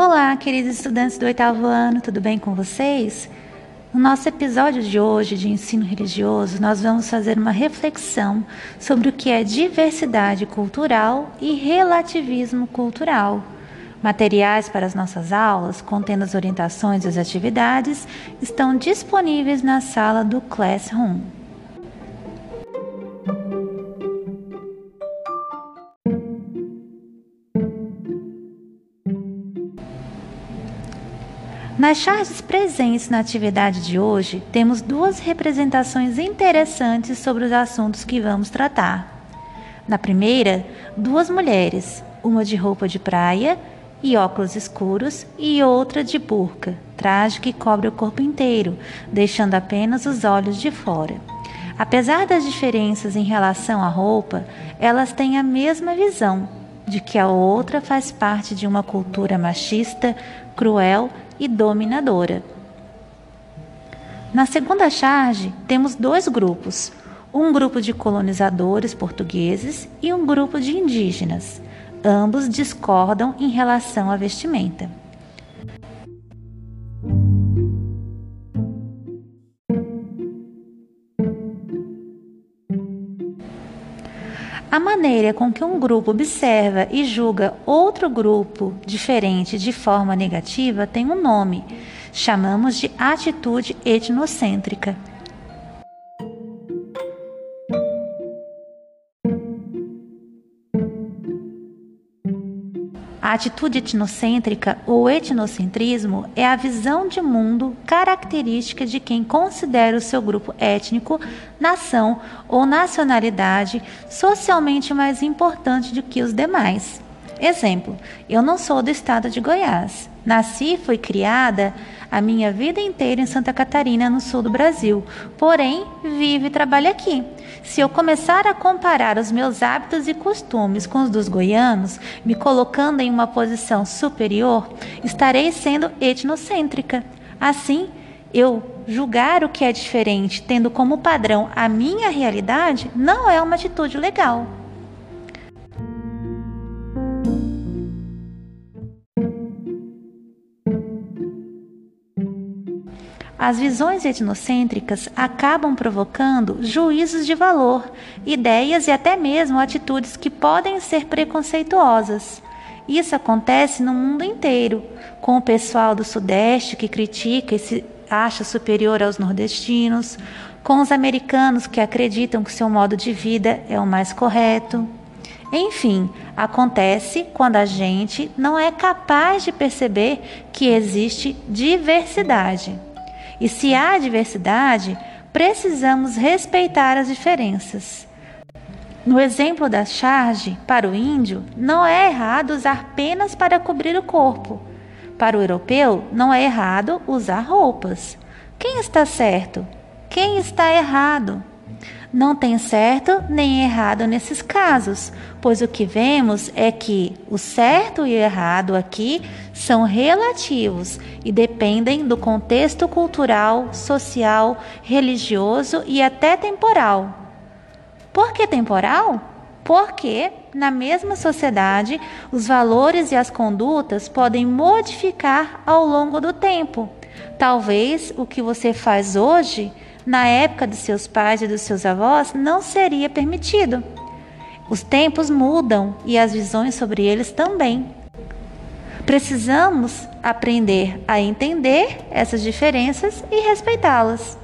Olá, queridos estudantes do oitavo ano, tudo bem com vocês? No nosso episódio de hoje de ensino religioso, nós vamos fazer uma reflexão sobre o que é diversidade cultural e relativismo cultural. Materiais para as nossas aulas, contendo as orientações e as atividades, estão disponíveis na sala do Classroom. Nas charges presentes na atividade de hoje, temos duas representações interessantes sobre os assuntos que vamos tratar. Na primeira, duas mulheres, uma de roupa de praia e óculos escuros e outra de burca, traje que cobre o corpo inteiro, deixando apenas os olhos de fora. Apesar das diferenças em relação à roupa, elas têm a mesma visão de que a outra faz parte de uma cultura machista, cruel e dominadora. Na segunda charge, temos dois grupos: um grupo de colonizadores portugueses e um grupo de indígenas. Ambos discordam em relação à vestimenta. A maneira com que um grupo observa e julga outro grupo diferente de forma negativa tem um nome. Chamamos de atitude etnocêntrica. A atitude etnocêntrica ou etnocentrismo é a visão de mundo característica de quem considera o seu grupo étnico, nação ou nacionalidade socialmente mais importante do que os demais. Exemplo: eu não sou do estado de Goiás. Nasci e fui criada a minha vida inteira em Santa Catarina, no sul do Brasil. Porém, vivo e trabalho aqui. Se eu começar a comparar os meus hábitos e costumes com os dos goianos, me colocando em uma posição superior, estarei sendo etnocêntrica. Assim, eu julgar o que é diferente, tendo como padrão a minha realidade, não é uma atitude legal. As visões etnocêntricas acabam provocando juízos de valor, ideias e até mesmo atitudes que podem ser preconceituosas. Isso acontece no mundo inteiro, com o pessoal do Sudeste que critica e se acha superior aos nordestinos, com os americanos que acreditam que seu modo de vida é o mais correto. Enfim, acontece quando a gente não é capaz de perceber que existe diversidade. E se há diversidade, precisamos respeitar as diferenças. No exemplo da charge, para o índio, não é errado usar penas para cobrir o corpo. Para o europeu, não é errado usar roupas. Quem está certo? Quem está errado? Não tem certo nem errado nesses casos, pois o que vemos é que o certo e o errado aqui são relativos e dependem do contexto cultural, social, religioso e até temporal. Por que temporal? Porque, na mesma sociedade, os valores e as condutas podem modificar ao longo do tempo. Talvez o que você faz hoje na época dos seus pais e dos seus avós, não seria permitido. Os tempos mudam e as visões sobre eles também. Precisamos aprender a entender essas diferenças e respeitá-las.